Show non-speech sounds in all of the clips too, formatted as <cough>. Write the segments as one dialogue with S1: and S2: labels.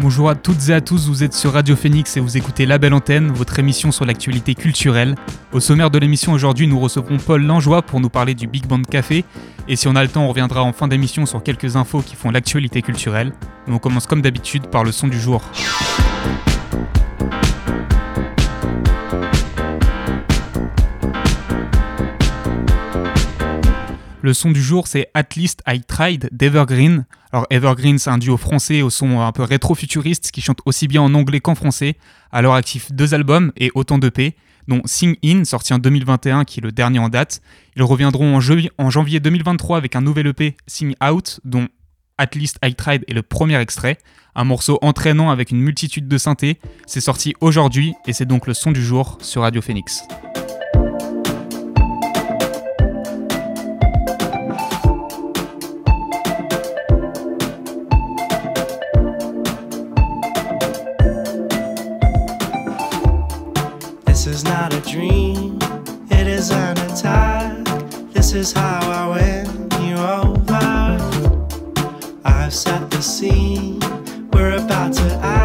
S1: Bonjour à toutes et à tous, vous êtes sur Radio Phoenix et vous écoutez La Belle Antenne, votre émission sur l'actualité culturelle. Au sommaire de l'émission aujourd'hui, nous recevrons Paul Langeois pour nous parler du Big Band Café. Et si on a le temps, on reviendra en fin d'émission sur quelques infos qui font l'actualité culturelle. Mais on commence comme d'habitude par le son du jour. Le son du jour, c'est At Least I Tried d'Evergreen. Alors, Evergreen, c'est un duo français au son un peu rétro-futuriste qui chante aussi bien en anglais qu'en français. Alors, actif deux albums et autant d'EP, dont Sing In, sorti en 2021, qui est le dernier en date. Ils reviendront en, en janvier 2023 avec un nouvel EP, Sing Out, dont At Least I Tried est le premier extrait. Un morceau entraînant avec une multitude de synthés. C'est sorti aujourd'hui et c'est donc le son du jour sur Radio Phoenix.
S2: Dream, it is an attack. This is how I win you over. I've set the scene, we're about to act.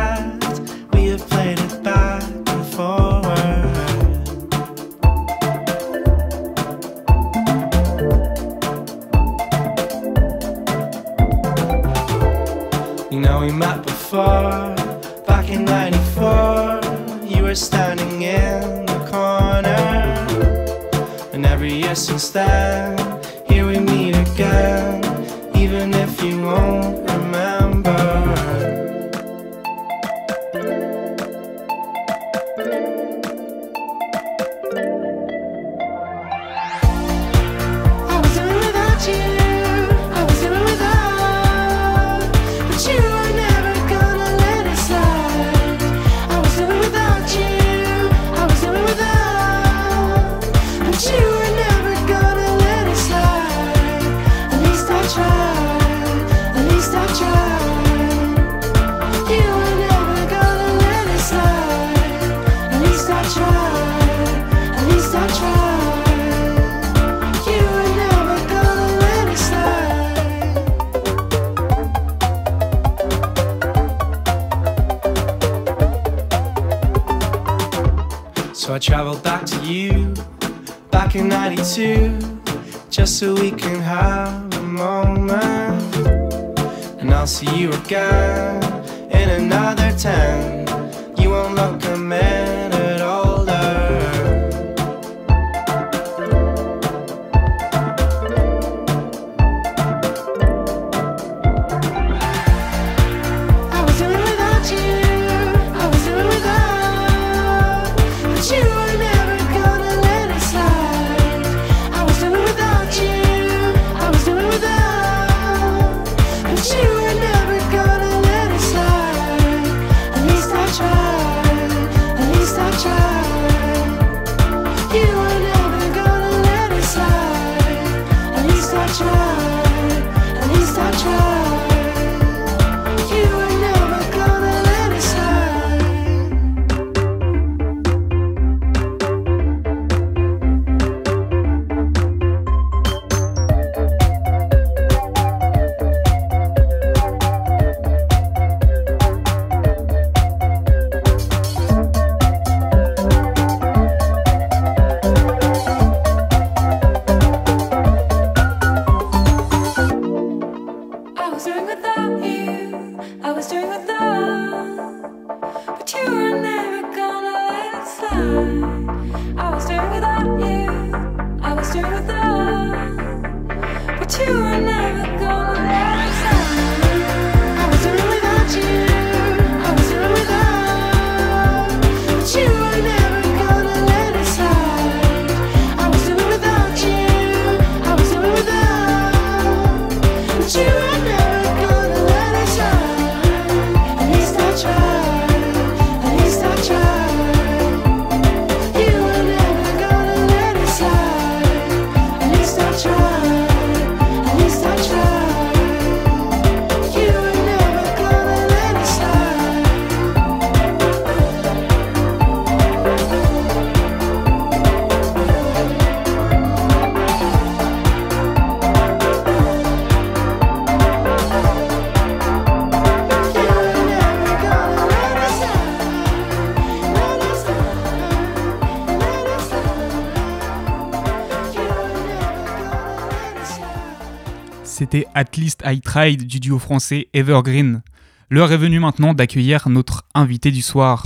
S1: C'était At Least I Tried du duo français Evergreen. L'heure est venue maintenant d'accueillir notre invité du soir.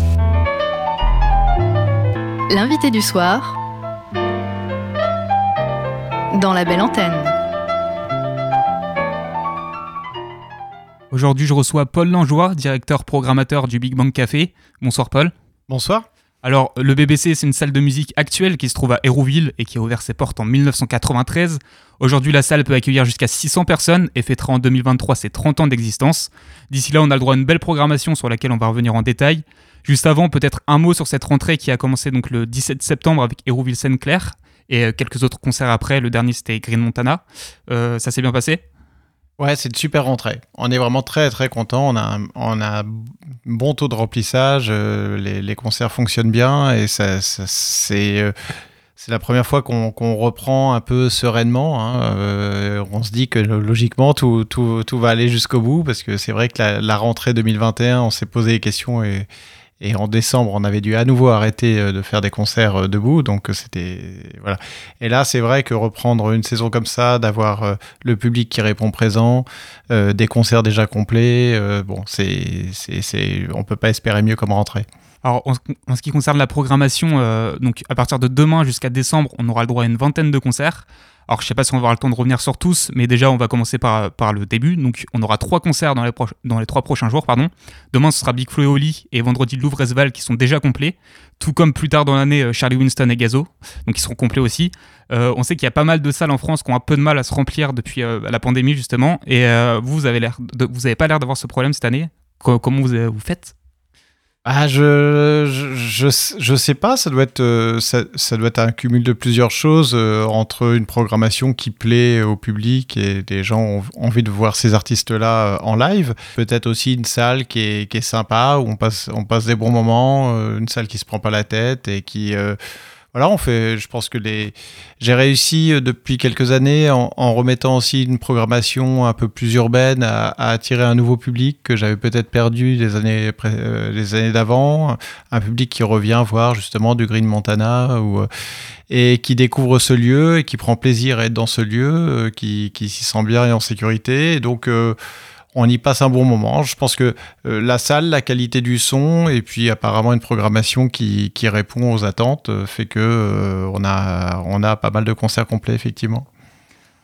S3: L'invité du soir dans la belle antenne.
S1: Aujourd'hui, je reçois Paul Langeois, directeur programmateur du Big Bang Café. Bonsoir Paul.
S4: Bonsoir.
S1: Alors, le BBC, c'est une salle de musique actuelle qui se trouve à Hérouville et qui a ouvert ses portes en 1993. Aujourd'hui, la salle peut accueillir jusqu'à 600 personnes et fêtera en 2023 ses 30 ans d'existence. D'ici là, on a le droit à une belle programmation sur laquelle on va revenir en détail. Juste avant, peut-être un mot sur cette rentrée qui a commencé donc le 17 septembre avec Hérouville Sainte-Claire et euh, quelques autres concerts après. Le dernier, c'était Green Montana. Euh, ça s'est bien passé?
S4: Ouais, c'est une super rentrée. On est vraiment très très content. On a un, bon taux de remplissage. euh, les, concerts fonctionnent bien et euh, c'est la première fois qu'on reprend un peu sereinement. hein. Euh, on se dit que logiquement tout, va aller jusqu'au bout parce que c'est vrai que la, la rentrée 2021, on s'est posé des questions et, et en décembre, on avait dû à nouveau arrêter euh, de faire des concerts euh, debout. Donc euh, c'était voilà. Et là, c'est vrai que reprendre une saison comme ça, d'avoir le public qui répond présent, des concerts déjà complets, euh, bon, c'est, c'est, on peut pas espérer mieux comme rentrée.
S1: Alors, en, ce- qui concerne la programmation, donc à partir de demain jusqu'à décembre, on aura le droit à une vingtaine de concerts. Alors, je sais pas si on va avoir le temps de revenir sur tous, mais déjà, on va commencer par, le début. Donc, on aura trois concerts dans les, trois prochains jours. Pardon. Demain, ce sera Big Flo et Oli et vendredi Louvre-Esval qui sont déjà complets. Tout comme plus tard dans l'année, euh, Charlie Winston et Gazo, donc ils seront complets aussi. Euh, on sait qu'il y a pas mal de salles en France qui ont un peu de mal à se remplir depuis euh, la pandémie, justement. Et vous, vous avez l'air vous avez pas l'air d'avoir ce problème cette année. Co- comment vous faites?
S4: Ah, je, je, je, sais pas, ça doit être, euh, ça, ça doit être un cumul de plusieurs choses euh, entre une programmation qui plaît au public et les gens ont envie de voir ces artistes-là euh, en live. Peut-être aussi une salle qui est, qui est sympa, où on passe, on passe des bons moments, euh, une salle qui se prend pas la tête et qui, euh, voilà, on fait, je pense que les, j'ai réussi euh, depuis quelques années en, remettant aussi une programmation un peu plus urbaine à, attirer un nouveau public que j'avais peut-être perdu les années, euh, années d'avant, un public qui revient voir justement du Green Montana ou euh, et qui découvre ce lieu et qui prend plaisir à être dans ce lieu, euh, qui, qui s'y sent bien et en sécurité. Donc on y passe un bon moment. Je pense que euh, la salle, la qualité du son et puis apparemment une programmation qui, qui répond aux attentes euh, fait que euh, on, a, on a pas mal de concerts complets effectivement.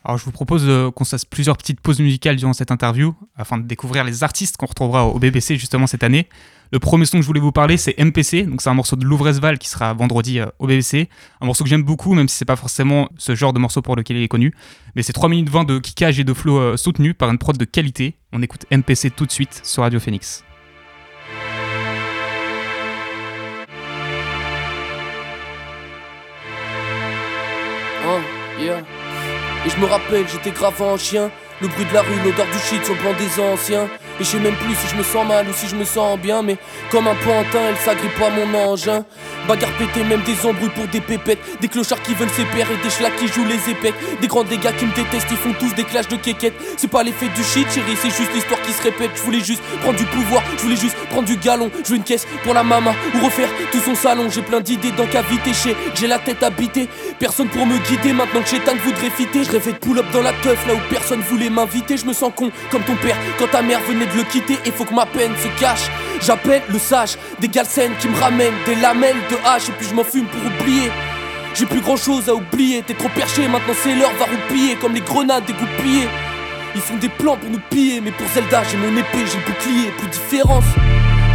S1: Alors je vous propose qu'on se fasse plusieurs petites pauses musicales durant cette interview afin de découvrir les artistes qu'on retrouvera au BBC justement cette année. Le premier son que je voulais vous parler c'est MPC, donc c'est un morceau de Louvresval qui sera vendredi euh, au BBC. Un morceau que j'aime beaucoup même si c'est pas forcément ce genre de morceau pour lequel il est connu. Mais c'est 3 minutes 20 de kickage et de flow euh, soutenu par une prod de qualité. On écoute MPC tout de suite sur Radio Phoenix.
S5: Hein. Et je me rappelle, j'étais grave en chien. Le bruit de la rue, l'odeur du shit sur le plan des anciens. Et je sais même plus si je me sens mal ou si je me sens bien. Mais comme un pantin, elle s'agrippe à mon engin. Bagarre pétée, même des embrouilles pour des pépettes. Des clochards qui veulent s'épérer, des schlacs qui jouent les épecs. Des grands dégâts qui me détestent, ils font tous des clashs de quéquettes. C'est pas l'effet du shit, chérie, c'est juste l'histoire qui se répète. Je voulais juste prendre du pouvoir, je voulais juste prendre du galon. Je veux une caisse pour la mama ou refaire tout son salon. J'ai plein d'idées dans cavité, j'ai la tête habitée. Personne pour me guider maintenant que Chétan voudrait fitter. Je rêvais de pull-up dans la teuf là où personne voulait m'inviter. Je me sens con comme ton père quand ta mère venait de le quitter. Et faut que ma peine se cache. J'appelle le sage, des galsènes qui me ramènent des lamelles de hache. Et puis je m'en fume pour oublier. J'ai plus grand chose à oublier. T'es trop perché, maintenant c'est l'heure, va roupiller comme les grenades dégoupillées. Ils font des plans pour nous piller, mais pour Zelda j'ai mon épée, j'ai le bouclier, plus de différence.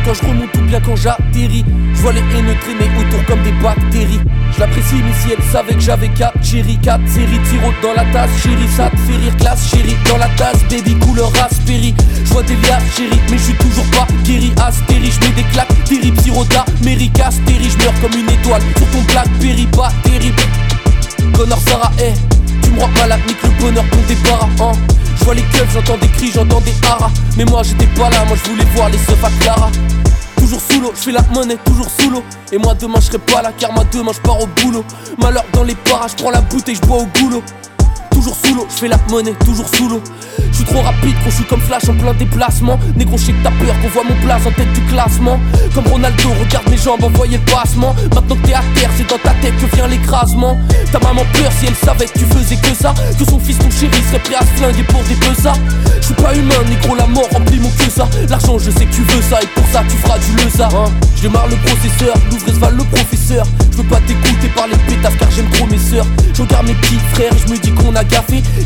S5: Quand je remonte ou bien quand j'atterris, je vois les haineux traîner autour comme des bactéries. Je l'apprécie, mais si elle savait que j'avais 4 chéri, 4 séries, tiro dans la tasse, chérie, ça te fait rire, classe, chérie, dans la tasse, baby, couleur Raspberry. Je vois des liasses, chérie, mais je suis toujours pas guéri, astéri, je mets des claques, terrible, sirota, méric, astéri, je meurs comme une étoile sur ton Blackberry, pas terrible. Connor Sarah, eh, tu me rends malade, nique le bonheur des paras, hein. Je vois les keufs, j'entends des cris, j'entends des haras. Mais moi j'étais pas là, moi je voulais voir les seufs à Clara. Toujours sous l'eau, je fais la monnaie, toujours sous l'eau. Et moi demain je serai pas là, car moi demain je pars au boulot. Malheur dans les parages, je prends la bouteille, je bois au boulot. Toujours sous l'eau, je fais la monnaie, toujours sous l'eau. Je suis trop rapide quand je suis comme Flash en plein déplacement. Négro, je sais que t'as peur qu'on voit mon place en tête du classement. Comme Ronaldo, regarde mes jambes, envoyer le passement. Maintenant que t'es à terre, c'est dans ta tête que vient l'écrasement. Ta maman pleure si elle savait que tu faisais que ça. Que son fils, ton chéri, serait prêt à se flinguer pour des ça. Je suis pas humain, négro, la mort remplit mon que ça. L'argent, je sais que tu veux ça, et pour ça, tu feras du le ça. Hein? Je démarre le processeur, l'ouvre le professeur. Je veux pas t'écouter parler de pétasse car j'aime trop mes sœurs. Je regarde mes petits frères et je me dis qu'on a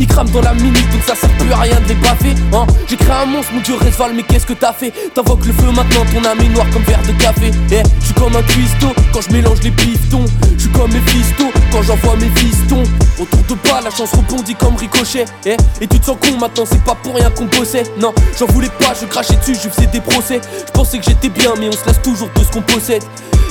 S5: Ils crament dans la minute donc ça sert plus à rien de les. Hein. J'ai créé un monstre, mon dieu Resval, mais qu'est-ce que t'as fait? T'invoques le feu maintenant, ton âme est noire comme verre de café. Eh, je suis comme un cuistot quand je mélange les pistons. Je suis comme mes fistos quand j'envoie mes fistons. Autour de pas, la chance rebondit comme ricochet. Eh, et tu te sens con maintenant, c'est pas pour rien qu'on bossait. Non, j'en voulais pas, je crachais dessus, je faisais des procès. Je pensais que j'étais bien, mais on se laisse toujours de ce qu'on possède.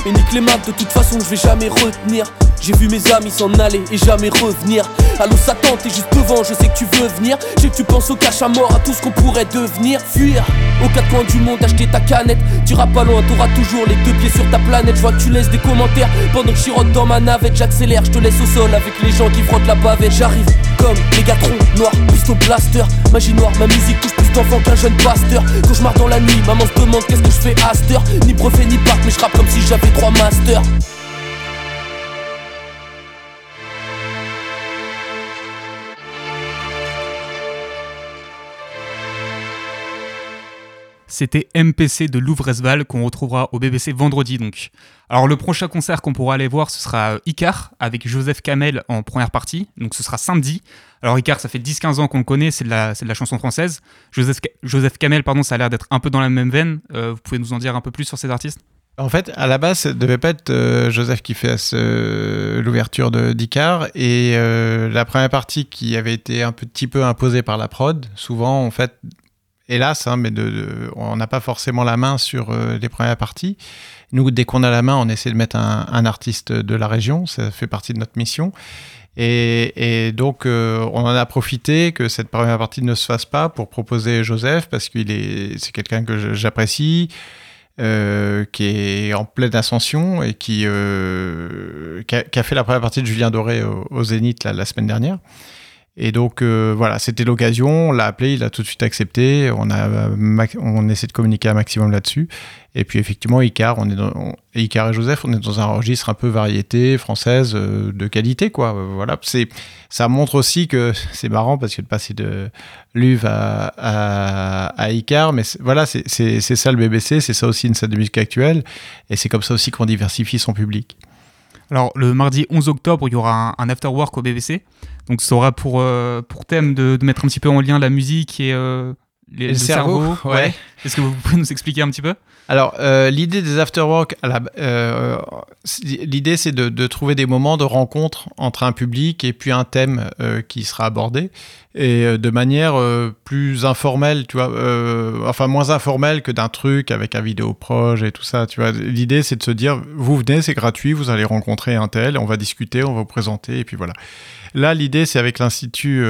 S5: Et nique les maths, de toute façon, je vais jamais retenir. J'ai vu mes amis s'en aller et jamais revenir. Allô Satan, t'es juste devant, je sais que tu veux venir. Je sais que tu penses au cache à mort, à tout ce qu'on pourrait devenir. Fuir aux quatre coins du monde, acheter ta canette. Tu iras pas loin, t'auras toujours les deux pieds sur ta planète. Je vois que tu laisses des commentaires pendant que je dans ma navette. J'accélère, je te laisse au sol avec les gens qui frottent la bavette. J'arrive comme Mégatron, noir, pistolet blaster. Magie noire, ma musique touche plus d'enfants qu'un jeune pasteur. Marche dans la nuit, maman se demande qu'est-ce que je fais heure. Ni brevet ni bac, mais je comme si j'avais trois masters.
S1: C'était MPC de Louvresval qu'on retrouvera au BBC vendredi donc. Alors le prochain concert qu'on pourra aller voir ce sera euh, Icar avec Joseph Kamel en première partie, donc ce sera samedi. Alors Icar ça fait 10-15 ans qu'on le connaît, c'est de, de la chanson française. Joseph, Joseph Kamel pardon ça a l'air d'être un peu dans la même veine, Euh, vous pouvez nous en dire un peu plus sur cet artiste
S4: En fait, à la base, ça devait pas être euh, Joseph qui fait l'ouverture de d'Icar et la première partie qui avait été un petit peu imposée par la prod. Souvent, en fait, hélas, hein, mais on n'a pas forcément la main sur euh, les premières parties. Nous, dès qu'on a la main, on essaie de mettre un, artiste de la région. Ça fait partie de notre mission. Et, donc, euh, on en a profité que cette première partie ne se fasse pas pour proposer Joseph parce qu'il est, c'est quelqu'un que j'apprécie euh, qui est en pleine ascension et qui, a, fait la première partie de Julien Doré au, Zénith la semaine dernière. Et donc euh, voilà, c'était l'occasion, on l'a appelé, il a tout de suite accepté, on, a, on essaie de communiquer un maximum là-dessus. Et puis effectivement, Icar, on est et Joseph, on est dans un registre un peu variété française euh, de qualité, quoi. Euh, Voilà, c'est, ça montre aussi que <laughs> c'est marrant parce que de passer de Luve à, à, Icar, mais voilà, c'est ça le BBC, c'est ça aussi une scène de musique actuelle, et c'est comme ça aussi qu'on diversifie son public.
S1: Alors le mardi 11 octobre il y aura un, un after work au BBC, donc ça aura pour, euh, thème de, de mettre un petit peu en lien la musique et, euh, les-
S4: le cerveau, ouais.
S1: Est-ce que vous pouvez nous expliquer un petit peu?
S4: Alors, euh, l'idée des afterwork, euh, l'idée c'est de, de trouver des moments de rencontre entre un public et puis un thème euh, qui sera abordé, et euh, de manière plus informelle, tu vois, enfin moins informelle que d'un truc avec un vidéo proche et tout ça, tu vois. L'idée c'est de se dire, vous venez, c'est gratuit, vous allez rencontrer un tel, on va discuter, on va vous présenter, et puis voilà. Là, l'idée c'est avec l'Institut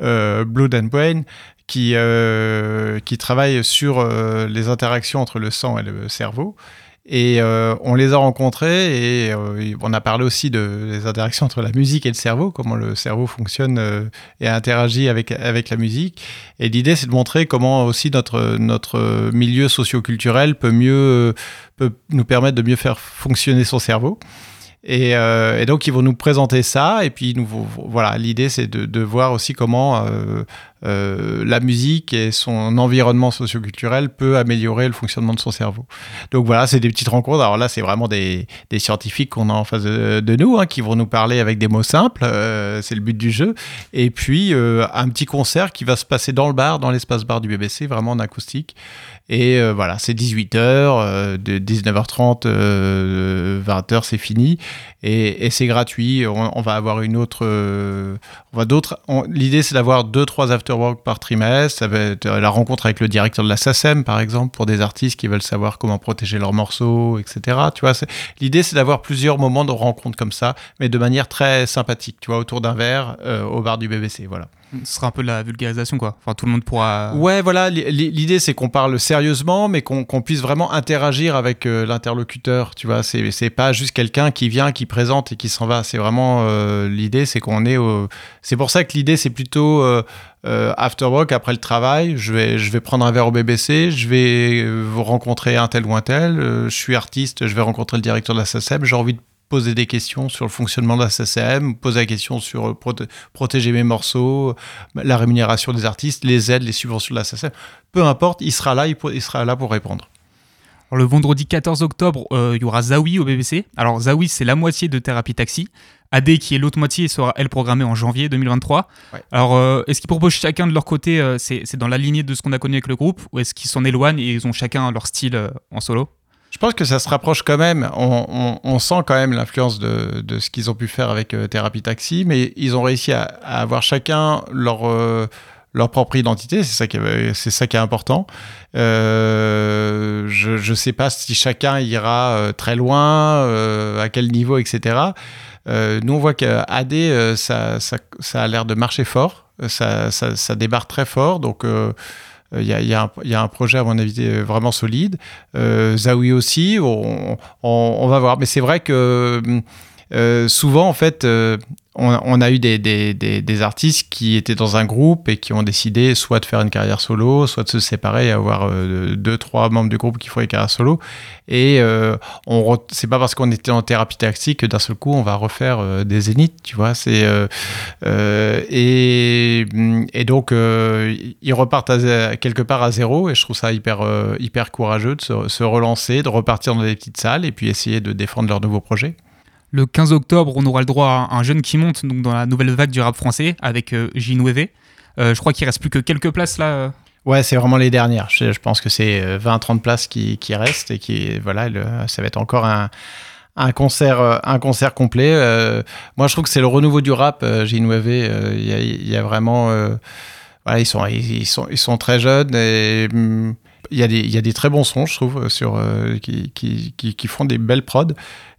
S4: Blood and Brain, qui, euh, qui travaille sur euh, les interactions entre le sang et le cerveau. Et euh, on les a rencontrés et euh, on a parlé aussi de les interactions entre la musique et le cerveau, comment le cerveau fonctionne et interagit avec, avec la musique. Et l'idée, c'est de montrer comment aussi notre, notre milieu socioculturel peut mieux peut nous permettre de mieux faire fonctionner son cerveau. Et, euh, et donc, ils vont nous présenter ça. Et puis, nous, voilà, l'idée, c'est de, voir aussi comment euh, euh, la musique et son environnement socioculturel peut améliorer le fonctionnement de son cerveau. Donc, voilà, c'est des petites rencontres. Alors là, c'est vraiment des, scientifiques qu'on a en face de, nous, hein, qui vont nous parler avec des mots simples. C'est le but du jeu. Et puis, un petit concert qui va se passer dans le bar, dans l'espace bar du BBC, vraiment en acoustique. Et euh, voilà, c'est 18h, euh, de 19h30, 20h, c'est fini. Et, c'est gratuit. On, on va avoir une autre. Euh, on va d'autres. L'idée, c'est d'avoir deux, trois after afterwork par trimestre, ça va être la rencontre avec le directeur de la SACEM, par exemple, pour des artistes qui veulent savoir comment protéger leurs morceaux, etc. Tu vois, l'idée, c'est d'avoir plusieurs moments de rencontre comme ça, mais de manière très sympathique, tu vois, autour d'un verre euh, au bar du BBC, voilà.
S1: Ce sera un peu de la vulgarisation, quoi. Enfin, tout le monde pourra.
S4: Ouais, voilà, li- li- l'idée c'est qu'on parle sérieusement, mais qu'on puisse vraiment interagir avec euh, l'interlocuteur, tu vois. C'est c'est pas juste quelqu'un qui vient, qui présente et qui s'en va. C'est vraiment euh, l'idée, c'est qu'on est au. C'est pour ça que l'idée c'est plutôt euh, euh, after work, après le travail. Je vais, je vais prendre un verre au BBC, je vais euh, rencontrer un tel ou un tel. je suis artiste, je vais rencontrer le directeur de la SACEM. J'ai envie de poser des questions sur le fonctionnement de la SACEM, poser la question sur proté- protéger mes morceaux, la rémunération des artistes, les aides, les subventions de la SACEM. Peu importe, il sera là, il, sera là pour répondre.
S1: Alors, le vendredi 14 octobre, il y aura Zawi au BBC. Alors, Zawi, c'est la moitié de Thérapie Taxi. AD, qui est l'autre moitié, sera, elle, programmée en janvier 2023.
S4: Ouais.
S1: Alors, euh, est-ce qu'ils proposent chacun de leur côté, euh, c'est dans la lignée de ce qu'on a connu avec le groupe, ou est-ce qu'ils s'en éloignent et ils ont chacun leur style euh, en solo?
S4: Je pense que ça se rapproche quand même. On, on- on sent quand même l'influence de, de ce qu'ils ont pu faire avec euh, Thérapie Taxi, mais ils ont réussi à, à avoir chacun leur, leur propre identité. C'est ça qui est, c'est ça qui est important. Euh, je ne sais pas si chacun ira très loin, euh, à quel niveau, etc. Euh, nous, on voit qu'AD, euh, ça, ça, ça a l'air de marcher fort. Euh, Ça, ça, débarque très fort. Donc, il y, a, y a un- projet, à mon avis, vraiment solide. Euh, Zawi aussi, on, on- va voir. Mais c'est vrai que souvent, en fait, on, a eu des, artistes qui étaient dans un groupe et qui ont décidé soit de faire une carrière solo, soit de se séparer et avoir euh, deux, trois membres du groupe qui font une carrière solo. Et euh, c'est pas parce qu'on était en thérapie tactique que d'un seul coup, on va refaire euh, des zéniths, tu vois. Euh, et, donc ils repartent quelque part à zéro et je trouve ça hyper hyper courageux de se, se relancer, de repartir dans des petites salles et puis essayer de défendre leur nouveau projet.
S1: Le 15 octobre, on aura le droit à un jeune qui monte donc dans la nouvelle vague du rap français avec euh, J9V. Euh, je crois qu'il reste plus que quelques places là. euh.
S4: Ouais, c'est vraiment les dernières. Je, pense que c'est euh, 20-30 places qui, restent et qui, voilà, ça va être encore un, concert, un concert complet. Moi, je trouve que c'est le renouveau du rap. J9V, euh, il y, a, vraiment, ils sont, ils, sont, ils sont très jeunes et hum, il y a des, il y a des très bons sons, je trouve, sur, qui, qui, qui, qui font des belles prods.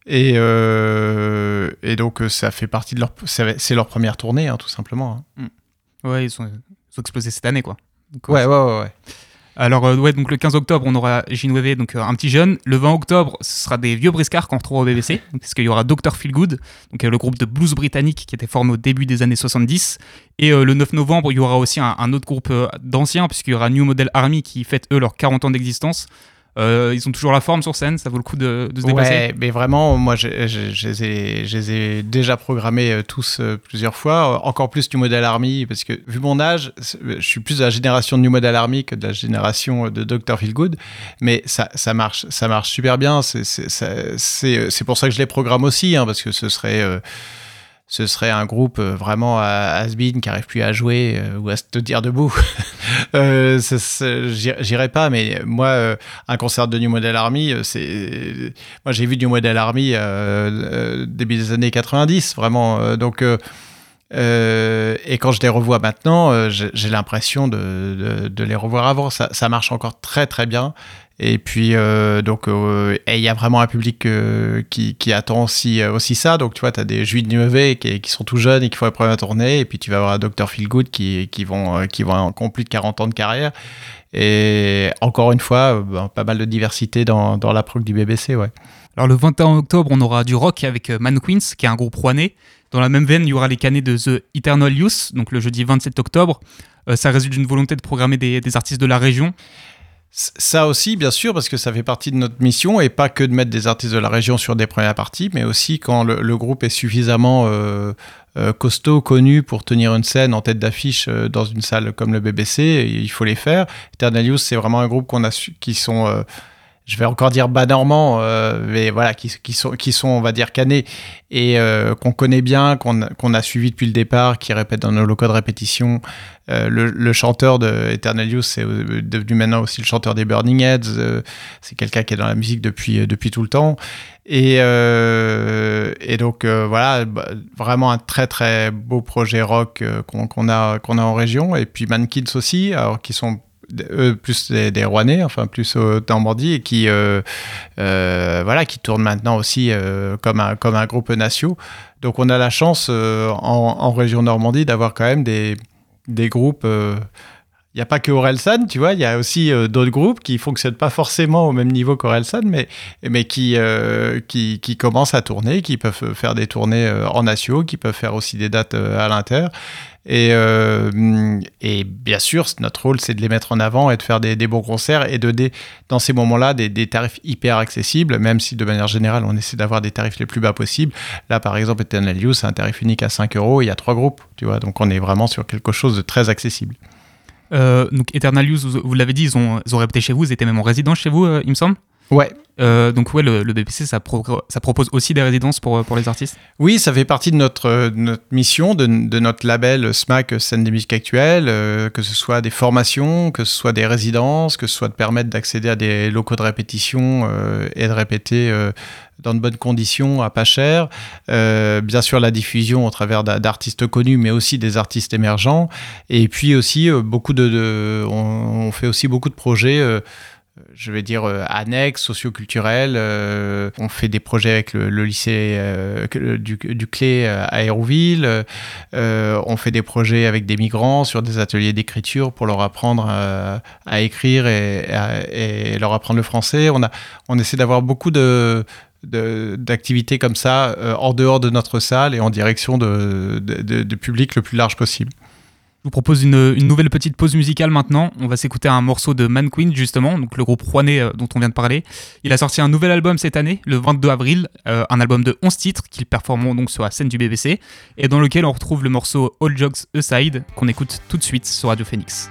S4: Et, euh, et donc, euh, ça fait partie de leur, c'est leur première tournée, hein, tout simplement. hein.
S1: Ouais, ils, sont, ils ont explosé cette année quoi. Donc,
S4: Ouais, ouais, ouais, ouais.
S1: Alors, euh, ouais, donc le 15 octobre, on aura J9V, donc euh, un petit jeune. Le 20 octobre, ce sera des vieux briscards qu'on retrouvera au BBC, <laughs> parce qu'il y aura Dr. Feelgood, donc euh, le groupe de blues britannique qui était formé au début des années 70. Et euh, le 9 novembre, il y aura aussi un, un autre groupe euh, d'anciens, puisqu'il y aura New Model Army qui fête eux leurs 40 ans d'existence. Euh, ils ont toujours la forme sur scène, ça vaut le coup de, se déplacer.
S4: Ouais, mais vraiment, moi, je, les ai, déjà programmés euh, tous euh, plusieurs fois. Encore plus New Model Army, parce que vu mon âge, je suis plus de la génération New Model Army que de la génération de Dr. Feelgood. Mais ça, marche, ça marche super bien. C'est pour ça que je les programme aussi, hein, parce que ce serait. Ce serait un groupe euh, vraiment à has-been qui arrive plus à jouer euh, ou à se tenir debout. <laughs> euh, J'irai pas, mais moi, un concert de New Model Army, c'est. Moi, j'ai vu New Model Army début des années 90, vraiment. donc. et quand je les revois maintenant, j'ai l'impression de, les revoir avant. Ça marche encore très très bien. Et puis euh, donc euh, il y a vraiment un public euh, qui, attend aussi ça. Donc tu vois, tu as des juifs de Nueve qui, qui sont tout jeunes et qui font la première tournée. Et puis tu vas avoir un Dr Feelgood qui qui vont qui vont ont plus de 40 ans de carrière. Et encore une fois, ben, pas mal de diversité dans, dans la prog du BBC, ouais.
S1: Alors le 21 octobre, on aura du rock avec Man Queens, qui est un groupe rouennais. Dans la même veine, il y aura les canets de The Eternal Youth, donc le jeudi 27 octobre. Ça résulte d'une volonté de programmer des artistes de la région.
S4: Ça aussi, bien sûr, parce que ça fait partie de notre mission et pas que de mettre des artistes de la région sur des premières parties, mais aussi quand le, groupe est suffisamment euh, euh, costaud, connu pour tenir une scène en tête d'affiche euh, dans une salle comme le BBC, il faut les faire. Eternal c'est vraiment un groupe qu'on a qui sont euh, je vais encore dire bas normand, euh, mais voilà, qui, sont, qui sont, on va dire, canés et euh, qu'on connaît bien, qu'on a suivi depuis le départ, qui répètent dans nos locaux de répétition. Euh, le, chanteur de Eternal Youth, c'est devenu maintenant aussi le chanteur des Burning Heads. c'est quelqu'un qui est dans la musique depuis, depuis tout le temps. Et, donc voilà, bah, vraiment un très très beau projet rock qu'on a, a en région. Et puis Mankids aussi, alors qui sont eux, plus des, Rouennais, enfin plus au Normandie, et qui, euh, euh, voilà, qui tournent maintenant aussi euh, comme, un, comme un groupe national. Donc on a la chance euh, en, région Normandie d'avoir quand même des, des groupes. euh, il n'y a pas que Orelsan, tu vois, il y a aussi euh, d'autres groupes qui fonctionnent pas forcément au même niveau qu'Orelsan, mais, mais qui, euh, qui, qui commencent à tourner, qui peuvent faire des tournées euh, en nationaux, qui peuvent faire aussi des dates euh, à l'inter. Et, euh, et bien sûr, notre rôle, c'est de les mettre en avant et de faire des, bons concerts et de, des, dans ces moments-là, des, tarifs hyper accessibles, même si de manière générale, on essaie d'avoir des tarifs les plus bas possibles. Là, par exemple, Eternal Youth, c'est un tarif unique à 5 euros, il y a trois groupes, tu vois, donc on est vraiment sur quelque chose de très accessible.
S1: Euh, donc Eternal Youth, vous, l'avez dit, ils ont, ils répété chez vous, ils étaient même en résidence chez vous, euh, il me semble?
S4: Ouais,
S1: Euh, donc ouais, le, le BPC, ça, pro- ça propose aussi des résidences pour, pour les artistes?
S4: Oui, ça fait partie de notre, euh, notre mission, de, de notre label SMAC Scène des musiques actuelles, euh, que ce soit des formations, que ce soit des résidences, que ce soit de permettre d'accéder à des locaux de répétition et de répéter dans de bonnes conditions, à pas cher. Euh, bien sûr, la diffusion au travers d'a- d'artistes connus, mais aussi des artistes émergents. Et puis aussi, euh, beaucoup de, de- on, on fait aussi beaucoup de projets. euh, je vais dire euh, annexes, socioculturels. euh, on fait des projets avec le, lycée euh, du, du Clé euh, à Hérouville. euh, on fait des projets avec des migrants sur des ateliers d'écriture pour leur apprendre euh, à écrire et, leur apprendre le français. On, a, on essaie d'avoir beaucoup de d'activités comme ça euh, en dehors de notre salle et en direction de, de, de- de public le plus large possible.
S1: Je vous propose une, nouvelle petite pause musicale maintenant. On va s'écouter un morceau de Man Queen, justement, donc le groupe rouennais euh, dont on vient de parler. Il a sorti un nouvel album cette année, le 22 avril, euh, un album de 11 titres qu'ils performeront donc sur la scène du BBC, et dans lequel on retrouve le morceau All Jokes Aside, qu'on écoute tout de suite sur Radio Phoenix.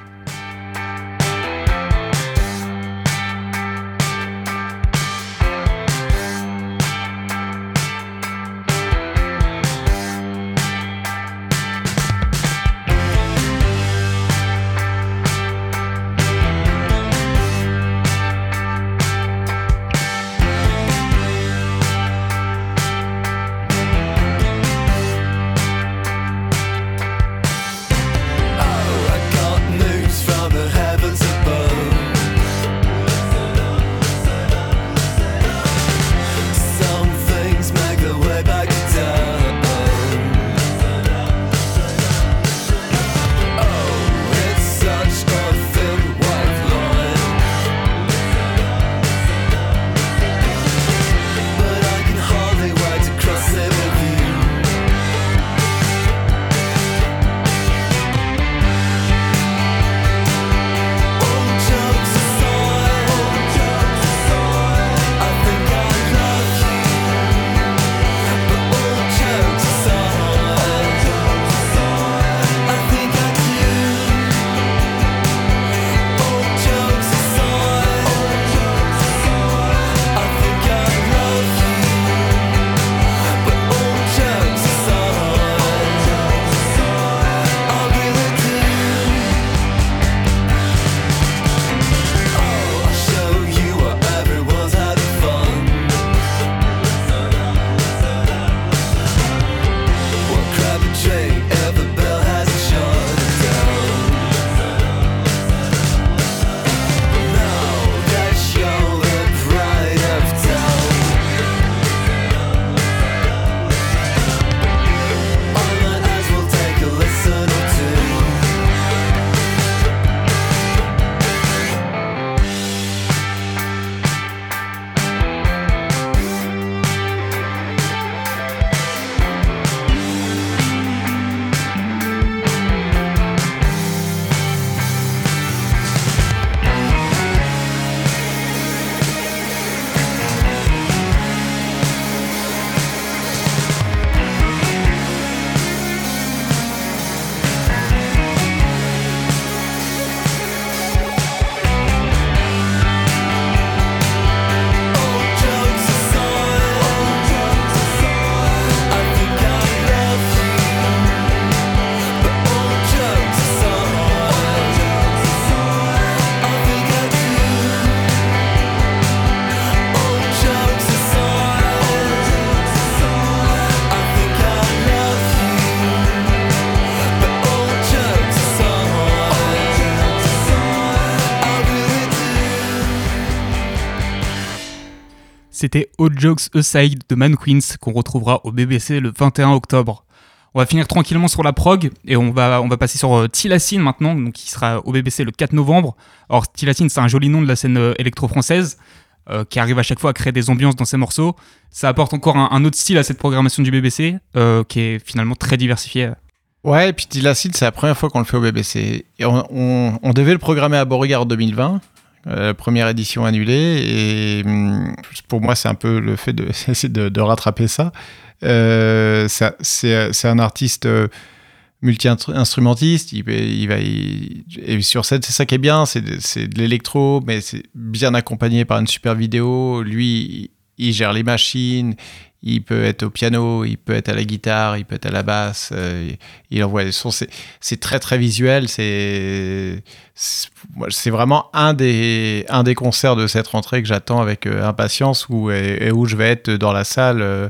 S1: C'était All Jokes Aside de Man Queens qu'on retrouvera au BBC le 21 octobre. On va finir tranquillement sur la prog et on va, passer sur euh, Tilacine maintenant, qui sera au BBC le 4 novembre. Alors Tilacine, c'est un joli nom de la scène euh, électro-française euh, qui arrive à chaque fois à créer des ambiances dans ses morceaux. Ça apporte encore un, autre style à cette programmation du BBC euh, qui est finalement très diversifiée.
S4: Ouais, et puis Tilacide, c'est la première fois qu'on le fait au BBC. On, on- devait le programmer à Beauregard en 2020, euh, première édition annulée. Et hum, pour moi, c'est un peu le fait de, <laughs> de, rattraper ça. Euh, c'est un artiste euh, multi-instrumentiste. Il, va- et sur scène, c'est ça qui est bien. C'est de, de l'électro, mais c'est bien accompagné par une super vidéo. Lui, il gère les machines. Il peut être au piano, il peut être à la guitare, il peut être à la basse. euh, il envoie des sons. C'est, très très visuel. C'est, vraiment un des, un des concerts de cette rentrée que j'attends avec euh, impatience où, et, où je vais être dans la salle euh,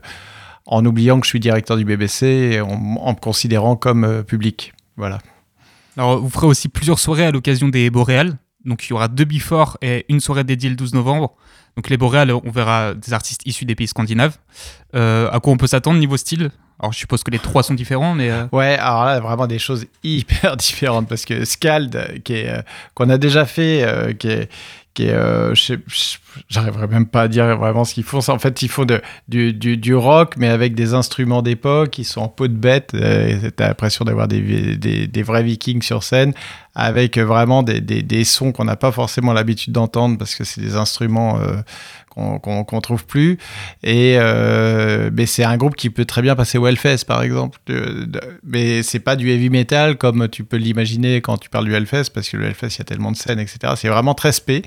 S4: en oubliant que je suis directeur du BBC en, en me considérant comme public. Voilà.
S1: Vous ferez aussi plusieurs soirées à l'occasion des Boréales. Donc, il y aura deux before et une soirée dédiée le 12 novembre. Donc, les Boréales, on verra des artistes issus des pays scandinaves. Euh, à quoi on peut s'attendre niveau style? Alors, je suppose que les trois sont différents, mais euh,
S4: Ouais, alors là, vraiment des choses hyper <laughs> différentes parce que Scald, qui est, euh, qu'on a déjà fait, qui est, qui est j'arriverai même pas à dire vraiment ce qu'ils font. En fait, ils font du, du, du rock, mais avec des instruments d'époque. Ils sont en peau de bête. Euh, T'as l'impression d'avoir des, des, des vrais vikings sur scène, avec vraiment des, des, sons qu'on n'a pas forcément l'habitude d'entendre parce que c'est des instruments euh, qu'on qu'on trouve plus. Et euh, mais c'est un groupe qui peut très bien passer au Hellfest, par exemple. De- de- mais c'est pas du heavy metal comme tu peux l'imaginer quand tu parles du Hellfest, parce que le Hellfest, il y a tellement de scènes, etc. C'est vraiment très spé.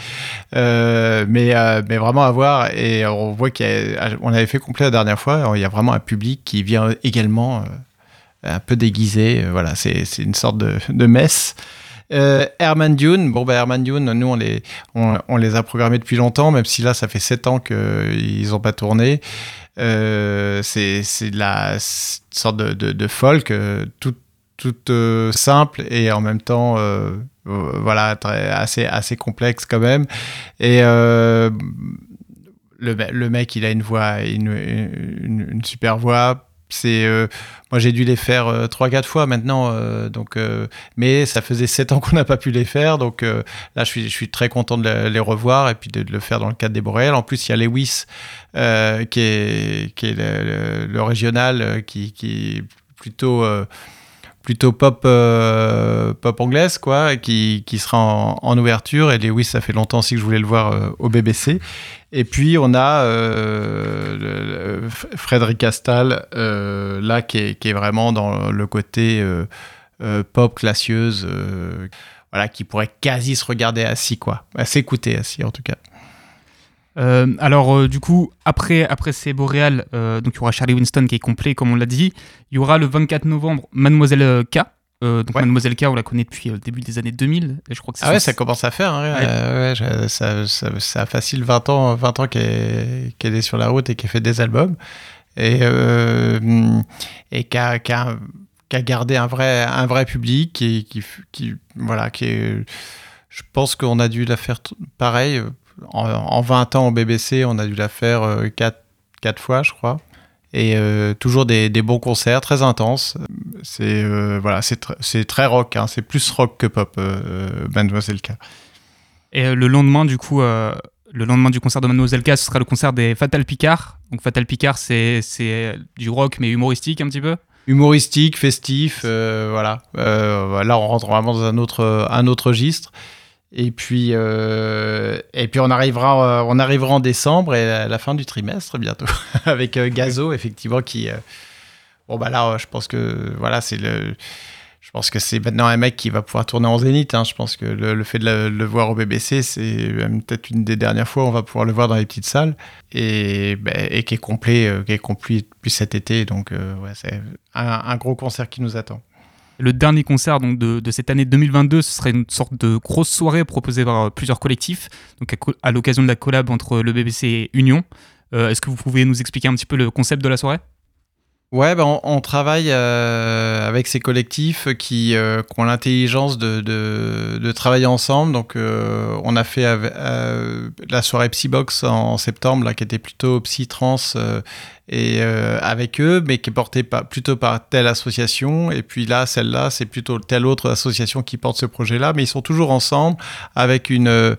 S4: Euh, mais, euh, mais vraiment à voir. Et on voit qu'on avait fait complet la dernière fois. Il y a vraiment un public qui vient également euh, un peu déguisé. Euh, Voilà, c'est c'est une sorte de, de messe. Euh, Herman Dune, bon bah Herman Dune, nous on les, on, les a programmés depuis longtemps, même si là ça fait 7 ans qu'ils n'ont pas tourné. Euh, c'est la sorte de, de, folk, euh, toute simple et en même temps voilà assez assez complexe quand même. Et le, le mec il a une voix, une, une super voix. Euh, moi j'ai dû les faire euh, trois quatre fois maintenant, euh, donc euh, mais ça faisait sept ans qu'on n'a pas pu les faire, donc euh, là je suis très content de le- les revoir et puis de, le faire dans le cadre des Boréales. En plus il y a Lewis euh, qui est qui est le, régional euh, qui qui est plutôt euh, plutôt pop euh, pop anglaise quoi qui, qui sera en, en ouverture. Et Lewis ça fait longtemps aussi que je voulais le voir euh, au BBC et puis on a euh, Frédéric Castal euh, là qui est, qui est vraiment dans le côté pop classieuse voilà qui pourrait quasi se regarder assis quoi. À s'écouter assis en tout cas
S1: Euh, alors, euh, du coup, après, après ces boréales, euh, donc il y aura Charlie Winston qui est complet, comme on l'a dit. Il y aura le 24 novembre Mademoiselle K. Donc,
S4: Ouais.
S1: Mademoiselle K, on la connaît depuis le début des années 2000. Et je crois que
S4: Ah ouais, ça commence à faire. hein, ouais, je- ça, ça, ça a facile 20 ans, 20 ans qu'elle est, sur la route et qu'elle fait des albums. Et, et qu'a- qu'a gardé un vrai, un vrai public qui, qui, qui, voilà, qui est, je pense qu'on a dû la faire pareil. Euh, En, en 20 ans au BBC, on a dû la faire 4, quatre fois, je crois. Et euh, toujours des, des bons concerts, très intenses. C'est euh, voilà, c'est tr- très rock, hein, c'est plus rock que pop, euh, Mademoiselle K.
S1: Et euh, le lendemain, du coup, euh, le lendemain du concert de Mademoiselle K, ce sera le concert des Fatal Picard. Donc, Fatal Picard, c'est du rock, mais humoristique un petit peu?
S4: humoristique, festif, euh, voilà. Euh, là, on rentre vraiment dans un autre, un autre registre. Et puis, euh, et puis on arrivera, euh, on arrivera en décembre et à la fin du trimestre bientôt <laughs> avec euh, Gazo, effectivement, qui. euh, bon bah là, je pense que voilà, c'est le. Je pense que c'est maintenant un mec qui va pouvoir tourner en zénith. hein. Je pense que le, le fait de le, le voir au BBC, c'est peut-être une des dernières fois où on va pouvoir le voir dans les petites salles et, ben, et qui est complet, euh, qui est complet depuis cet été. Donc ouais, c'est un, un gros concert qui nous attend.
S1: Le dernier concert donc, de, cette année 2022, ce serait une sorte de grosse soirée proposée par euh, plusieurs collectifs, donc à, l'occasion de la collab entre le BBC et Union. Euh, Est-ce que vous pouvez nous expliquer un petit peu le concept de la soirée?
S4: Ouais, ben, on, travaille euh, avec ces collectifs qui, ont l'intelligence de, travailler ensemble. Donc, on a fait la soirée Psybox en septembre, là, qui était plutôt psy-trans euh, et euh, avec eux, mais qui est portée par, plutôt par telle association. Et puis là, celle-là, c'est plutôt telle autre association qui porte ce projet-là. Mais ils sont toujours ensemble avec une, euh,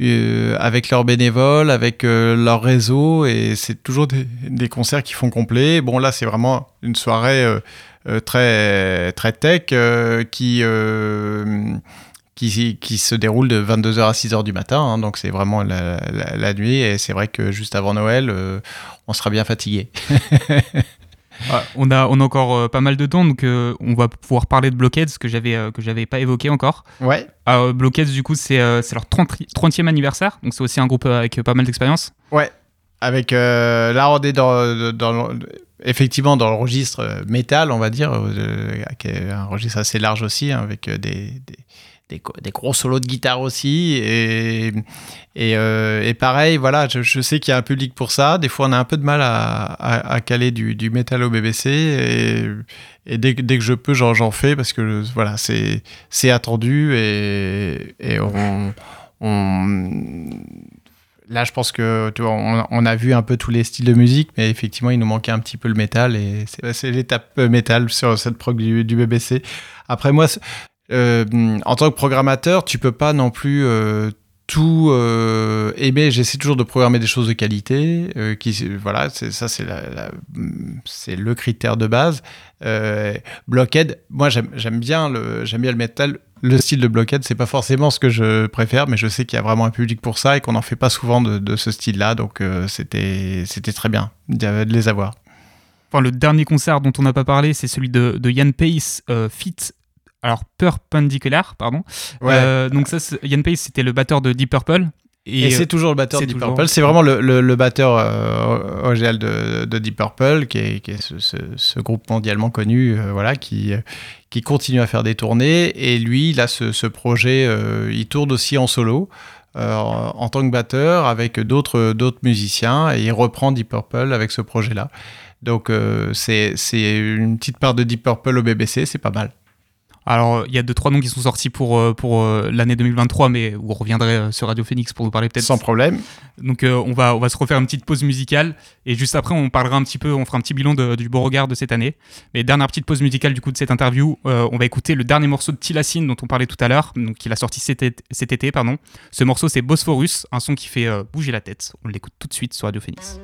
S4: euh, avec leurs bénévoles, avec euh, leur réseau, et c'est toujours des, des concerts qui font complet. Bon, là, c'est vraiment une soirée euh, euh, très, très tech qui, qui, qui se déroule de 22h à 6h du matin, hein, donc c'est vraiment la, la- la nuit, et c'est vrai que juste avant Noël, euh, on sera bien fatigué. <laughs>
S1: Ah, on, a, on a encore euh, pas mal de temps, donc euh, on va pouvoir parler de Blockheads que j'avais que j'avais pas évoqué encore.
S4: Ouais,
S1: Ah, Blockheads, du coup, c'est leur 30, 30e anniversaire, donc c'est aussi un groupe avec pas mal d'expérience.
S4: Ouais, avec là on est dans, dans le- effectivement dans le registre métal, on va dire, euh, qui est un registre assez large aussi, hein, avec des, des, des, gros solos de guitare aussi. Et, et, euh, pareil, voilà, je, sais qu'il y a un public pour ça. Des fois, on a un peu de mal à, caler du, du métal au BBC. Et, et dès, dès que je peux, j'en fais parce que voilà, c'est attendu et, et on, là, je pense que on, a vu un peu tous les styles de musique, mais effectivement, il nous manquait un petit peu le métal et c'est l'étape euh, métal sur cette prog du, BBC. Après, moi, en tant que programmateur, tu peux pas non plus euh, tout euh, aimer. J'essaie toujours de programmer des choses de qualité. euh, voilà, ça, c'est le critère de base. Euh, Blockhead, moi, j'aime bien le, j'aime le métal. Le style de Blockhead, c'est pas forcément ce que je préfère, mais je sais qu'il y a vraiment un public pour ça et qu'on n'en fait pas souvent de, ce style-là, donc euh, c'était très bien de les avoir.
S1: Enfin, le dernier concert dont on n'a pas parlé, c'est celui de, de Yann Pace, euh, Fit. Alors, Perpendicular, pardon. Euh, donc, ça, Yann Pace, c'était le batteur de Deep Purple.
S4: Et, c'est toujours le batteur de Deep
S1: toujours-
S4: Purple. C'est vraiment le, le- le batteur euh, original de, de Deep Purple, qui est, qui est ce, ce- ce groupe mondialement connu, euh, voilà, qui, euh, qui continue à faire des tournées. Et lui, il a ce, ce projet, euh, il tourne aussi en solo. en tant que batteur avec d'autres d'autres musiciens et il reprend Deep Purple avec ce projet-là. Donc euh, c'est c'est une petite part de Deep Purple au BBC, c'est pas mal.
S1: Alors, il y a deux, trois noms qui sont sortis pour, euh, pour euh, l'année 2023, mais vous reviendrez euh, sur Radio Phoenix pour nous parler peut-être.
S4: Sans problème.
S1: Donc, on, va, on va se refaire une petite pause musicale. Et juste après, on parlera un petit peu, on fera un petit bilan de- du Beauregard de cette année. Mais dernière petite pause musicale du coup de cette interview, euh, on va écouter le dernier morceau de Tilacine dont on parlait tout à l'heure, donc qu'il a sorti cet été, cet été, pardon. Ce morceau, c'est Bosphorus, un son qui fait euh, bouger la tête. On l'écoute tout de suite sur Radio Phoenix.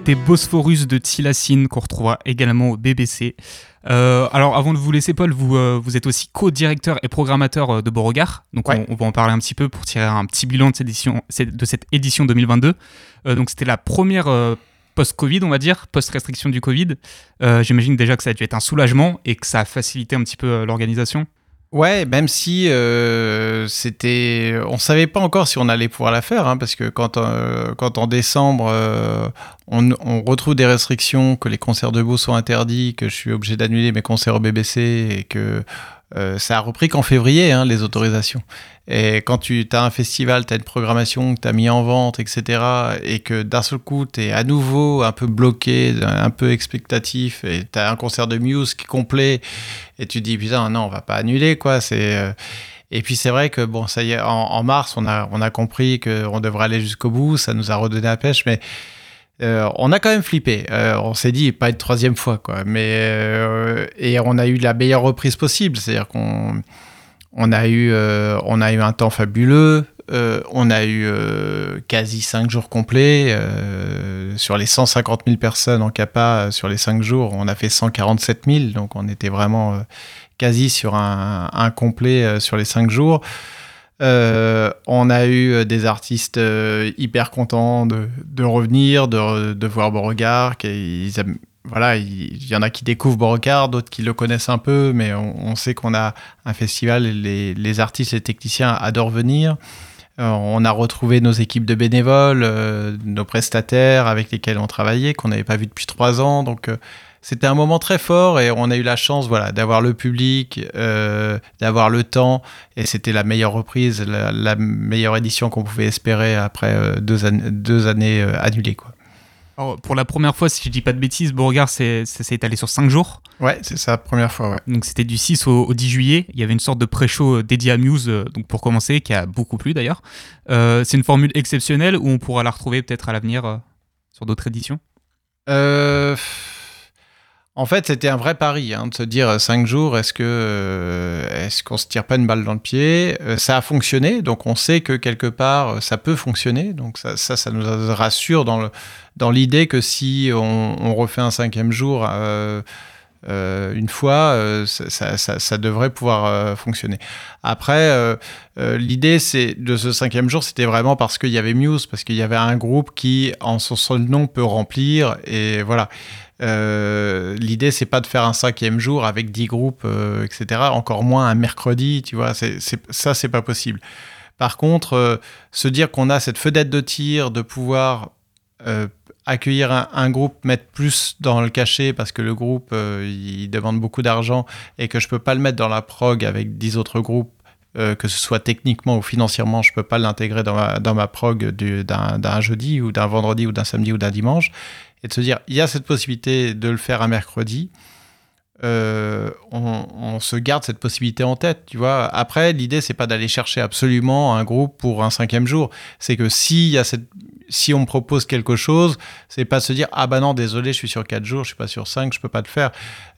S1: C'était Bosphorus de Tilacine qu'on retrouvera également au BBC. Euh, alors avant de vous laisser Paul, vous, euh, vous êtes aussi co-directeur et programmateur euh, de Beauregard. Donc
S4: Ouais.
S1: on, on va en parler un petit peu pour tirer un petit bilan de cette édition, de cette édition 2022. Euh, donc c'était la première post-Covid, on va dire, post-restriction du Covid. J'imagine déjà que ça a dû être un soulagement et que ça a facilité un petit peu l'organisation.
S4: Ouais, même si euh, c'était, on savait pas encore si on allait pouvoir la faire, hein, parce que quand euh, quand en décembre euh, on, on retrouve des restrictions, que les concerts debout sont interdits, que je suis obligé d'annuler mes concerts au BBC et que euh, ça a repris qu'en février hein, les autorisations. Et quand tu as un festival, tu as une programmation que tu as mis en vente, etc. Et que d'un seul coup, tu es à nouveau un peu bloqué, un peu expectatif, et tu as un concert de Muse qui est complet, et tu dis, putain, non, on va pas annuler, quoi. C'est. euh, Et puis c'est vrai que, bon, ça y est, en, en mars, on a, on a compris qu'on devrait aller jusqu'au bout, ça nous a redonné la pêche, mais euh, on a quand même flippé. Euh, on s'est dit, pas une troisième fois, quoi. Mais, euh, et on a eu la meilleure reprise possible, c'est-à-dire qu'on on a, eu, euh, on a eu un temps fabuleux, euh, on a eu euh, quasi 5 jours complets. sur les 150 000 personnes en CAPA, sur les 5 jours, on a fait 147 000, donc on était vraiment quasi sur un, un complet sur les 5 jours. Euh, on a eu euh, des artistes euh, hyper contents de, revenir, de, voir Beauregard. aiment- voilà, il y en a qui découvrent Beauregard, d'autres qui le connaissent un peu, mais on, sait qu'on a un festival et les, les artistes et les techniciens adorent venir. On a retrouvé nos équipes de bénévoles, nos prestataires avec lesquels on travaillait, qu'on n'avait pas vu depuis trois ans. Donc, c'était un moment très fort et on a eu la chance voilà, d'avoir le public, euh, d'avoir le temps. Et c'était la meilleure reprise, la, la meilleure édition qu'on pouvait espérer après euh, deux, années- deux années euh, annulées. Quoi.
S1: Alors, pour la première fois, si je dis pas de bêtises, Beauregard s'est étalé sur 5 jours.
S4: Ouais, c'est ça, première fois. Ouais.
S1: Donc c'était du 6 au, au 10 juillet. Il y avait une sorte de pré-show dédié à Muse, donc pour commencer, qui a beaucoup plu d'ailleurs. C'est une formule exceptionnelle où on pourra la retrouver peut-être à l'avenir sur d'autres éditions.
S4: Euh, en fait, c'était un vrai pari hein, de se dire euh, cinq jours, est-ce que euh, est-ce qu'on se tire pas une balle dans le pied? Euh, Ça a fonctionné, donc on sait que quelque part euh, ça peut fonctionner. Donc ça, ça, nous rassure dans dans l'idée que si on, refait un cinquième jour. euh, euh, une fois, euh, ça, ça- devrait pouvoir euh, fonctionner. Après, euh, euh, l'idée c'est de ce cinquième jour, c'était vraiment parce qu'il y avait Muse, parce qu'il y avait un groupe qui, en son nom, peut remplir. Et voilà. Euh, l'idée c'est pas de faire un cinquième jour avec 10 groupes, euh, etc. Encore moins un mercredi, tu vois. C'est, ça, c'est pas possible. Par contre, euh, se dire qu'on a cette fenêtre de tir, de pouvoir accueillir un, groupe, mettre plus dans le cachet parce que le groupe il demande beaucoup d'argent et que je peux pas le mettre dans la prog avec 10 autres groupes, que ce soit techniquement ou financièrement, je peux pas l'intégrer dans ma, dans prog du- d'un, d'un jeudi ou d'un vendredi ou d'un samedi ou d'un dimanche. Et de se dire, il y a cette possibilité de le faire un mercredi. euh, on, se garde cette possibilité en tête, tu vois. Après, l'idée, c'est pas d'aller chercher absolument un groupe pour un cinquième jour. C'est que s'il y a cette, si on me propose quelque chose, c'est pas de se dire ah bah non désolé je suis sur 4 jours, je suis pas sur 5, je peux pas le faire.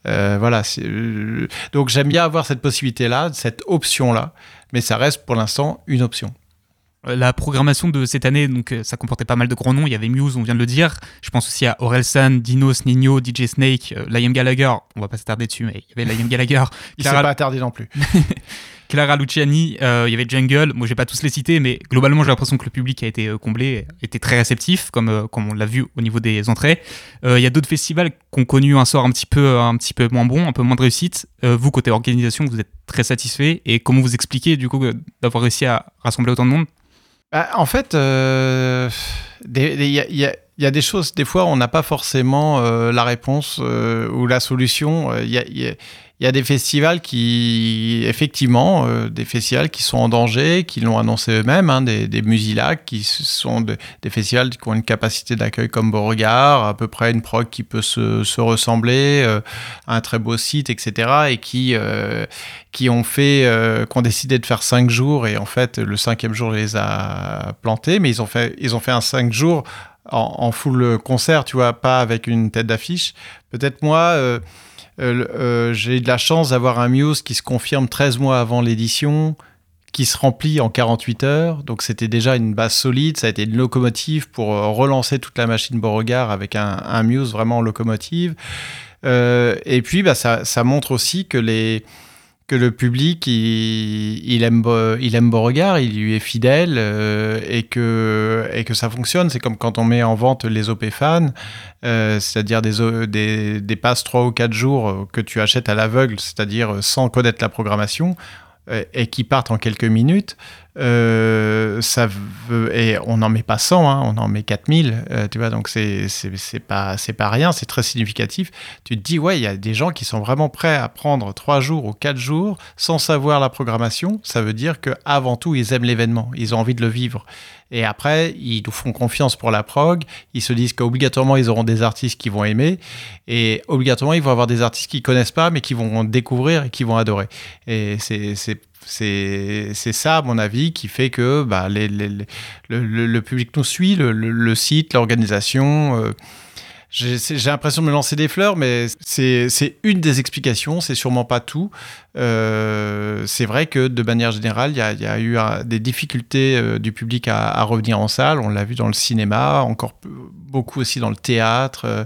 S4: Euh, voilà. Donc j'aime bien avoir cette possibilité là, cette option là, mais ça reste pour l'instant une option.
S1: Euh, La programmation de cette année, donc euh, ça comportait pas mal de grands noms. Il y avait Muse, on vient de le dire. Je pense aussi à Orelsan, Dinos, Nino, DJ Snake, euh, Liam Gallagher. On va pas s'attarder dessus, mais il y avait Liam Gallagher, <laughs>
S4: Il s'est
S1: Clara,
S4: pas attardé non plus. <laughs>
S1: Clara Luciani, euh, il y avait Jungle. Moi, j'ai pas tous les cités, mais globalement, j'ai l'impression que le public a été comblé, était très réceptif, comme, euh, comme on l'a vu au niveau des entrées. Il y a d'autres festivals qui ont connu un sort un petit peu, un petit peu moins bon, un peu moins de réussite. Vous, côté organisation, vous êtes très satisfait. Et comment vous expliquez, du coup, d'avoir réussi à rassembler autant de monde?
S4: Bah, en fait, euh, il y, a- il y a- des choses, des fois, on n'a pas forcément euh, la réponse euh, ou la solution. Euh, il y a des festivals qui, effectivement, euh, des festivals qui sont en danger, qui l'ont annoncé eux-mêmes, hein, des, des Musilacs, qui sont de- des festivals qui ont une capacité d'accueil comme Beauregard, à peu près une prog qui peut se, se ressembler, euh, un très beau site, etc., et qui, euh, qui ont fait, euh, qui ont décidé de faire cinq jours et en fait le cinquième jour les a plantés, mais ils ont fait, ils ont fait un cinq jours en, en full concert, tu vois, pas avec une tête d'affiche. Peut-être moi, euh, euh, j'ai eu de la chance d'avoir un Muse qui se confirme 13 mois avant l'édition, qui se remplit en 48 heures. Donc c'était déjà une base solide, ça a été une locomotive pour euh, relancer toute la machine Beauregard avec un, Muse vraiment en locomotive. Et puis bah, ça montre aussi que les que le public il, aime il aime Beauregard, il lui est fidèle euh, et que ça fonctionne. C'est comme quand on met en vente les OP fans, euh, c'est-à-dire des, des des passes 3 ou 4 jours euh, que tu achètes à l'aveugle, c'est-à-dire sans connaître la programmation et qui partent en quelques minutes. Euh, ça veut, et on n'en met pas 100, hein, on en met 4000, euh, tu vois, donc c'est pas, pas rien, c'est très significatif. Tu te dis, ouais, il y a des gens qui sont vraiment prêts à prendre 3 jours ou 4 jours sans savoir la programmation. Ça veut dire que avant tout, ils aiment l'événement, ils ont envie de le vivre. Et après, ils nous font confiance pour la prog, ils se disent qu'obligatoirement, ils auront des artistes qui vont aimer, et obligatoirement, ils vont avoir des artistes qu'ils connaissent pas, mais qui vont découvrir et qui vont adorer. Et c'est ça, à mon avis, qui fait que bah, le, le- le public nous suit, le, le- le site, l'organisation. euh, j'ai l'impression de me lancer des fleurs, mais c'est une des explications, c'est sûrement pas tout. Euh, c'est vrai que de manière générale, il y y a eu des difficultés euh, du public à, revenir en salle. On l'a vu dans le cinéma, encore beaucoup aussi dans le théâtre.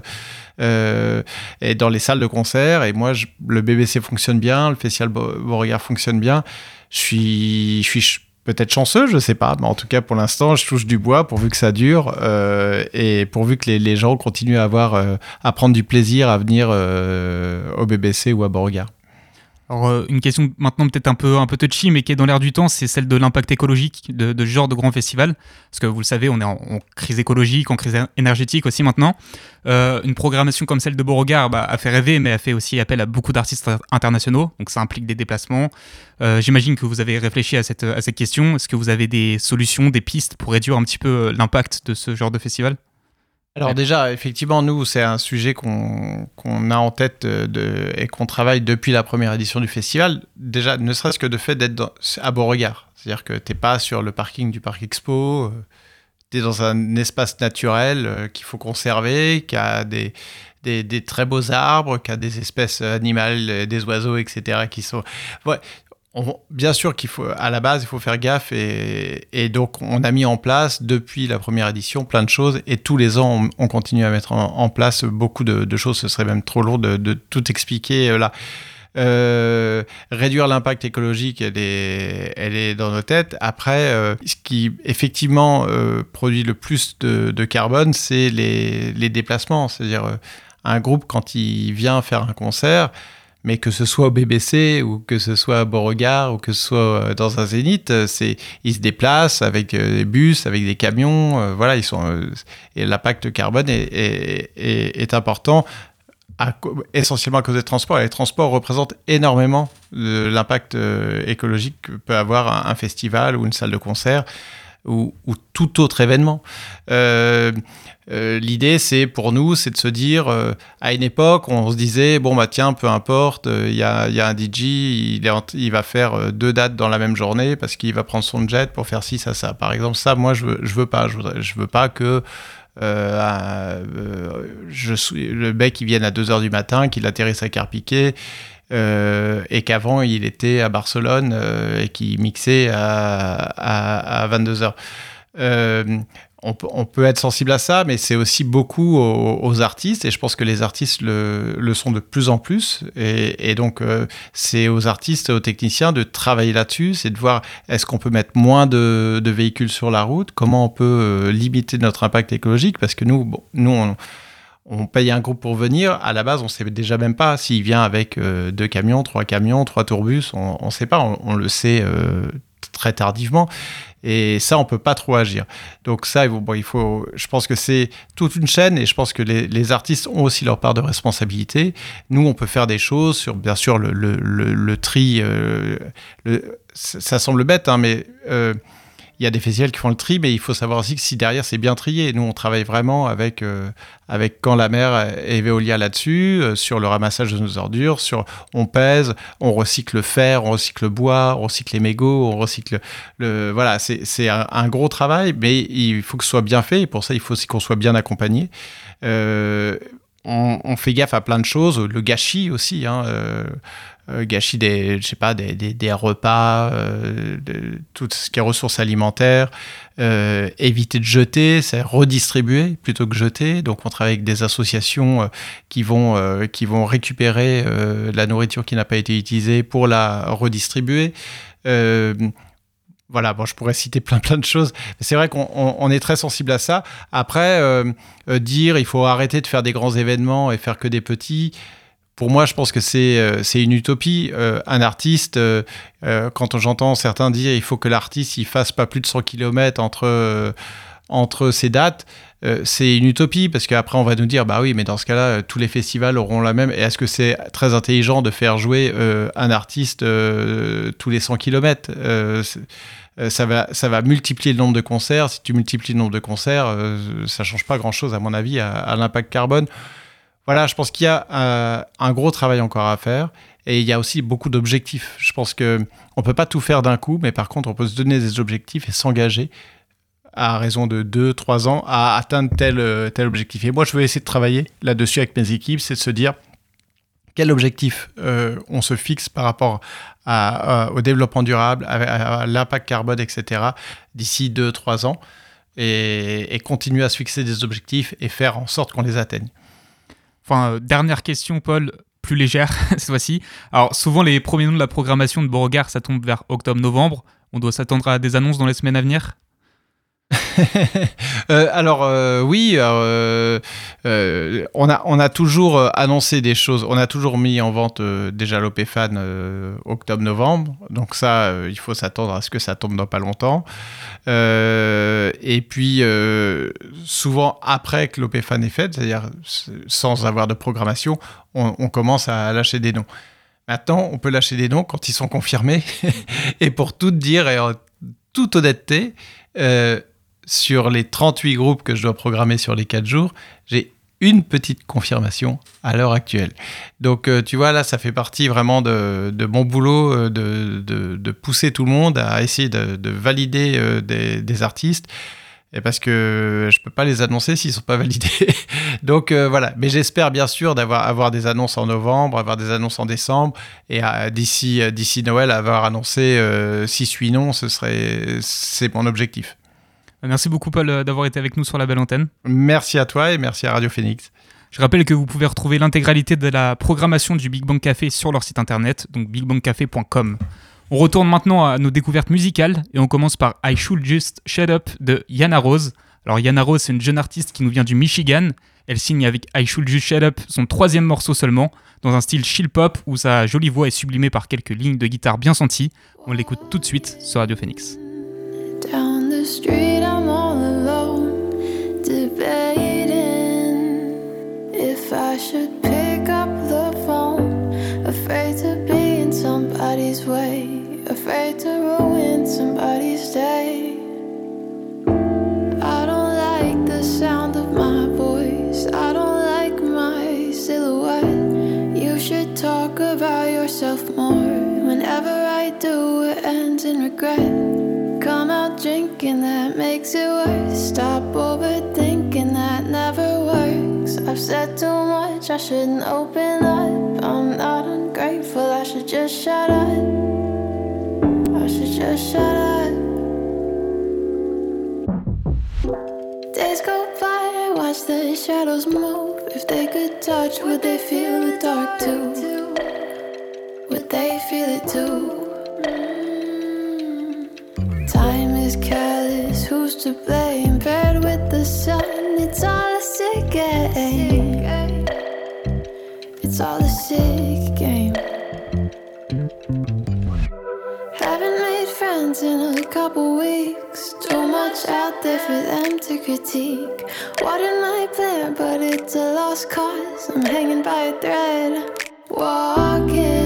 S4: euh, et dans les salles de concert. Et moi, le BBC fonctionne bien, le Festival Beau- Beauregard fonctionne bien. Je suis, peut-être chanceux, je sais pas, mais en tout cas pour l'instant, je touche du bois pourvu que ça dure euh, et pourvu que les, gens continuent à avoir, euh, à prendre du plaisir à venir euh, au BBC ou à Beauregard.
S1: Alors, euh, une question maintenant peut-être un peu, un peu touchy, mais qui est dans l'air du temps, c'est celle de l'impact écologique de, de ce genre de grand festival. Parce que vous le savez, on est en, en crise écologique, en crise énergétique aussi maintenant. Euh, une programmation comme celle de Beauregard bah, a fait rêver, mais a fait aussi appel à beaucoup d'artistes internationaux. Donc ça implique des déplacements. Euh, J'imagine que vous avez réfléchi à cette, à cette question. Est-ce que vous avez des solutions, des pistes pour réduire un petit peu euh, l'impact de ce genre de festival?
S4: Alors déjà, effectivement, nous, c'est un sujet qu'on qu'on a en tête euh, de, et qu'on travaille depuis la première édition du festival. Déjà, ne serait-ce que de fait d'être à Beauregard. C'est-à-dire que t'es pas sur le parking du Parc Expo, tu es dans un espace naturel euh, qu'il faut conserver, qui a des, des, des très beaux arbres, qui a des espèces animales, euh, des oiseaux, etc. qui sont... Ouais. Bien sûr qu'il faut, à la base, il faut faire gaffe et, donc on a mis en place depuis la première édition plein de choses et tous les ans on, on continue à mettre en, place beaucoup de, choses. Ce serait même trop lourd de, tout expliquer euh, là. Euh, réduire l'impact écologique, elle est, elle est dans nos têtes. Après, euh, ce qui effectivement produit le plus de, de carbone, c'est les, les déplacements. C'est-à-dire un groupe quand il vient faire un concert, mais que ce soit au BBC ou que ce soit à Beauregard ou que ce soit euh, dans un zénith, euh, c'est ils se déplacent avec euh, des bus, avec des camions, voilà, ils sont et l'impact carbone est, important. Essentiellement à cause des transports. Et les transports représentent énormément l'impact écologique que peut avoir un festival ou une salle de concert ou, ou tout autre événement. Euh, euh, L'idée, c'est pour nous, c'est de se dire, euh, à une époque, on se disait, bon, bah tiens, peu importe, il y, a, un DJ, il, va faire deux dates dans la même journée parce qu'il va prendre son jet pour faire ci, ça, ça. Par exemple, ça, moi, je veux, veux pas. Je, voudrais- veux pas que le mec, il vienne à 2h du matin, qu'il atterrisse à Carpiquet. Euh, et qu'avant il était à Barcelone euh, et qu'il mixait à, à, à 22h. Euh, on, peut- être sensible à ça, mais c'est aussi beaucoup aux, artistes, et je pense que les artistes le, sont de plus en plus. Et, donc, euh, c'est aux artistes, aux techniciens de travailler là-dessus, c'est de voir est-ce qu'on peut mettre moins de, véhicules sur la route, comment on peut limiter notre impact écologique, parce que nous, nous on, on paye un groupe pour venir. À la base, on sait déjà même pas s'il vient avec euh, deux camions, trois camions, trois tourbus. On ne sait pas. On, le sait euh, très tardivement. Et ça, on peut pas trop agir. Donc ça, il faut, je pense que c'est toute une chaîne et je pense que les, artistes ont aussi leur part de responsabilité. Nous, on peut faire des choses sur, bien sûr, le, tri. euh, ça semble bête, hein, mais il y a des festivals qui font le tri, mais il faut savoir aussi que si derrière c'est bien trié. Nous, on travaille vraiment avec, euh, avec Quand la mer et Veolia là-dessus, euh, sur le ramassage de nos ordures, sur on pèse, on recycle le fer, on recycle le bois, on recycle les mégots, on recycle le. Voilà, c'est un, un gros travail, mais il faut que ce soit bien fait, et pour ça, il faut aussi qu'on soit bien accompagné. Euh, on, on fait gaffe à plein de choses, le gâchis aussi. hein, gâchis des, je sais pas, des, des, repas, euh, tout ce qui est ressources alimentaires, euh, éviter de jeter, c'est redistribuer plutôt que jeter. Donc on travaille avec des associations euh, qui vont euh, qui vont récupérer euh, la nourriture qui n'a pas été utilisée pour la redistribuer. Euh, voilà, bon, je pourrais citer plein plein de choses. C'est vrai qu'on on- on est très sensible à ça. Après, euh, euh, dire il faut arrêter de faire des grands événements et faire que des petits. Pour moi, je pense que c'est euh, une utopie. Euh, un artiste, euh, quand j'entends certains dire il faut que l'artiste il fasse pas plus de 100 km entre, entre ces dates, c'est une utopie parce qu'après on va nous dire bah oui, mais dans ce cas-là, tous les festivals auront la même. Et est-ce que c'est très intelligent de faire jouer un artiste tous les 100 km ça va, ça va multiplier le nombre de concerts. Si tu multiplies le nombre de concerts, ça change pas grand-chose, à mon avis, à l'impact carbone. Voilà, je pense qu'il y a euh, un gros travail encore à faire. Et il y a aussi beaucoup d'objectifs. Je pense que on peut pas tout faire d'un coup, mais par contre, on peut se donner des objectifs et s'engager à raison de 2-3 ans à atteindre tel, euh, tel objectif. Et moi, je vais essayer de travailler là-dessus avec mes équipes, c'est de se dire quel objectif euh, on se fixe par rapport à- au développement durable, à l'impact carbone, etc., d'ici 2-3 ans, et, et continuer à se fixer des objectifs et faire en sorte qu'on les atteigne.
S1: Enfin, euh, dernière question, Paul, plus légère <laughs> cette fois-ci. Alors, souvent, les premiers noms de la programmation de Beauregard, ça tombe vers octobre-novembre. On doit s'attendre à des annonces dans les semaines à venir?
S4: Euh, alors euh, oui, euh, on, a, toujours annoncé des choses, on a toujours mis en vente déjà l'OPFAN euh, octobre-novembre, donc ça, il faut s'attendre à ce que ça tombe dans pas longtemps. Et puis souvent après que l'OPFAN est faite, c'est-à-dire sans avoir de programmation, on, commence à lâcher des noms. Maintenant, on peut lâcher des noms quand ils sont confirmés. <laughs> et pour tout dire et en toute honnêteté, sur les 38 groupes que je dois programmer sur les 4 jours, j'ai une petite confirmation à l'heure actuelle. Donc, euh, tu vois, là, ça fait partie vraiment de, mon boulot euh, de, pousser tout le monde à essayer de, de valider euh, des, artistes. Et parce que je peux pas les annoncer s'ils sont pas validés. <laughs> Donc voilà, mais j'espère bien sûr d'avoir avoir des annonces en novembre, avoir des annonces en décembre, et d'ici d'ici Noël avoir annoncé euh, 6-8 noms, ce serait c'est mon objectif.
S1: Merci beaucoup, Paul, euh, d'avoir été avec nous sur la belle antenne.
S4: Merci à toi et merci à Radio Phoenix.
S1: Je rappelle que vous pouvez retrouver l'intégralité de la programmation du Big Bang Café sur leur site internet, donc bigbangcafé.com. On retourne maintenant à nos découvertes musicales et on commence par I Should Just Shut Up de Yana Rose. Alors Yana Rose, c'est une jeune artiste qui nous vient du Michigan. Elle signe avec I Should Just Shut Up son troisième morceau seulement, dans un style chill pop où sa jolie voix est sublimée par quelques lignes de guitare bien senties. On l'écoute tout de suite sur Radio Phoenix.
S6: Down street, I'm all alone, debating if I should pick up the phone. Afraid to be in somebody's way, afraid to ruin somebody's day. I don't like the sound of my voice, I don't like my silhouette. You should talk about yourself more. Whenever I do, it ends in regret. Drinking, that makes it worse. Stop overthinking, that never works. I've said too much, I shouldn't open up. I'm not ungrateful, I should just shut up. I should just shut up. Days go by, I watch the shadows move. If they could touch, would they feel the dark too? Would they feel it too? Who's to blame? Paired with the sun, it's all a sick game. It's all a sick game. Haven't made friends in a couple weeks. Too much out there for them to critique. What in my plan, but it's a lost cause. I'm hanging by a thread. Walking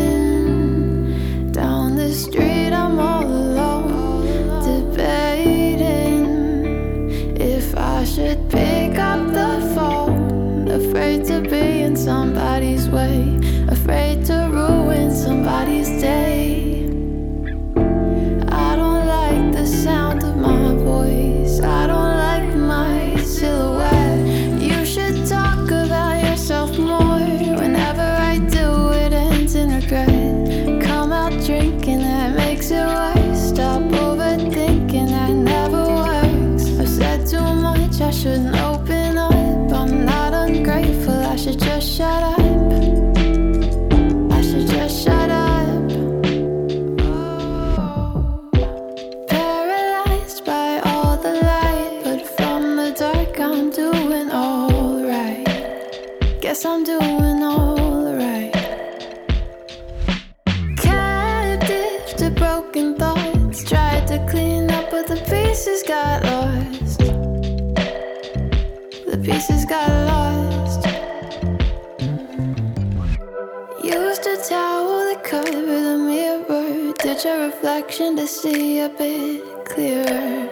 S6: Ditch a reflection to see a bit clearer.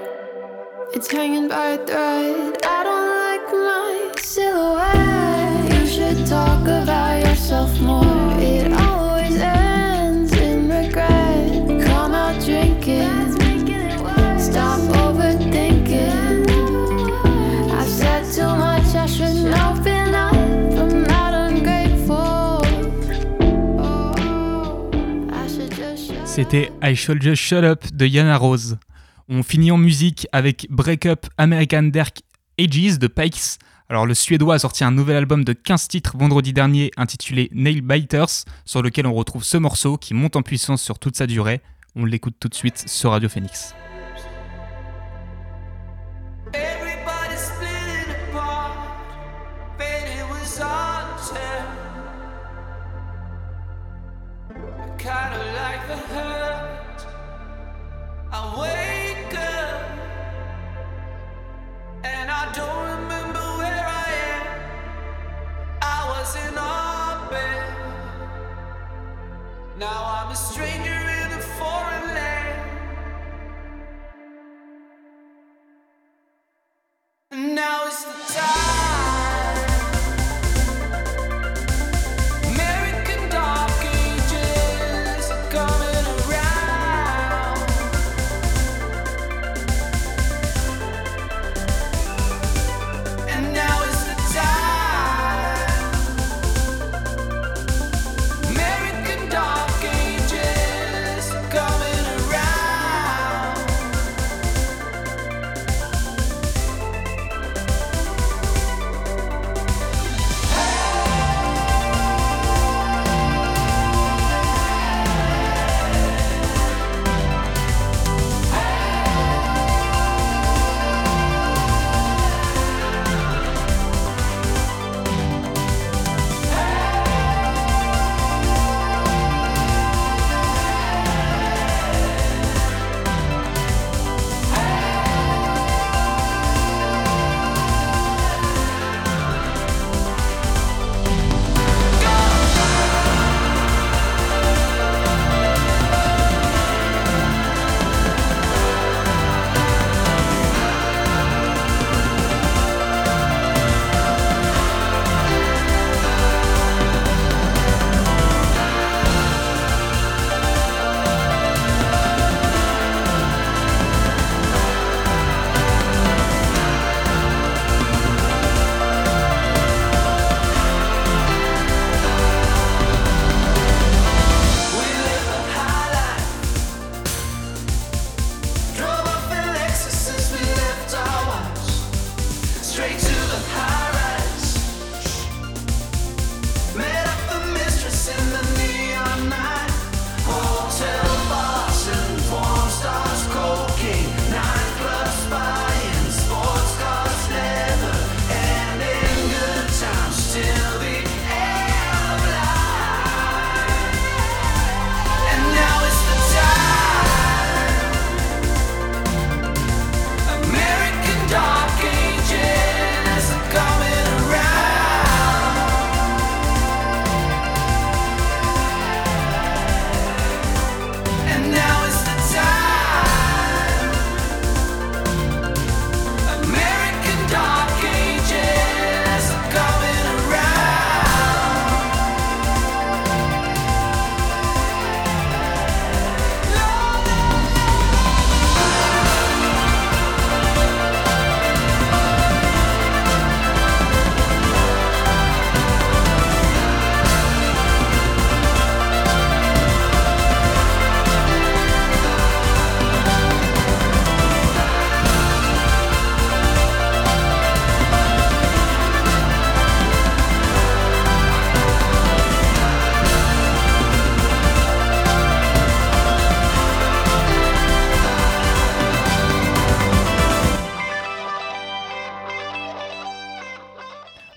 S6: It's hanging by a thread. I don't like my silhouette. You should talk about yourself more.
S1: C'était I Should Just Shut Up de Yana Rose. On finit en musique avec Break Up American Dark Ages de Pikes. Alors le Suédois a sorti un nouvel album de 15 titres vendredi dernier intitulé Nail Biters, sur lequel on retrouve ce morceau qui monte en puissance sur toute sa durée. On l'écoute tout de suite sur Radio Phoenix.
S3: Now is the time.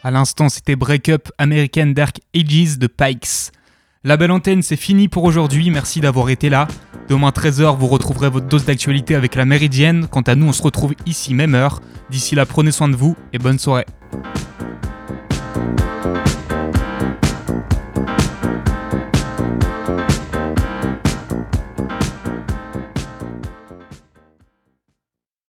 S1: À l'instant, c'était Break Up American Dark Ages de Pikes. La belle antenne, c'est fini pour aujourd'hui. Merci d'avoir été là. Demain 13h, vous retrouverez votre dose d'actualité avec la Méridienne. Quant à nous, on se retrouve ici même heure. D'ici là, prenez soin de vous et bonne soirée.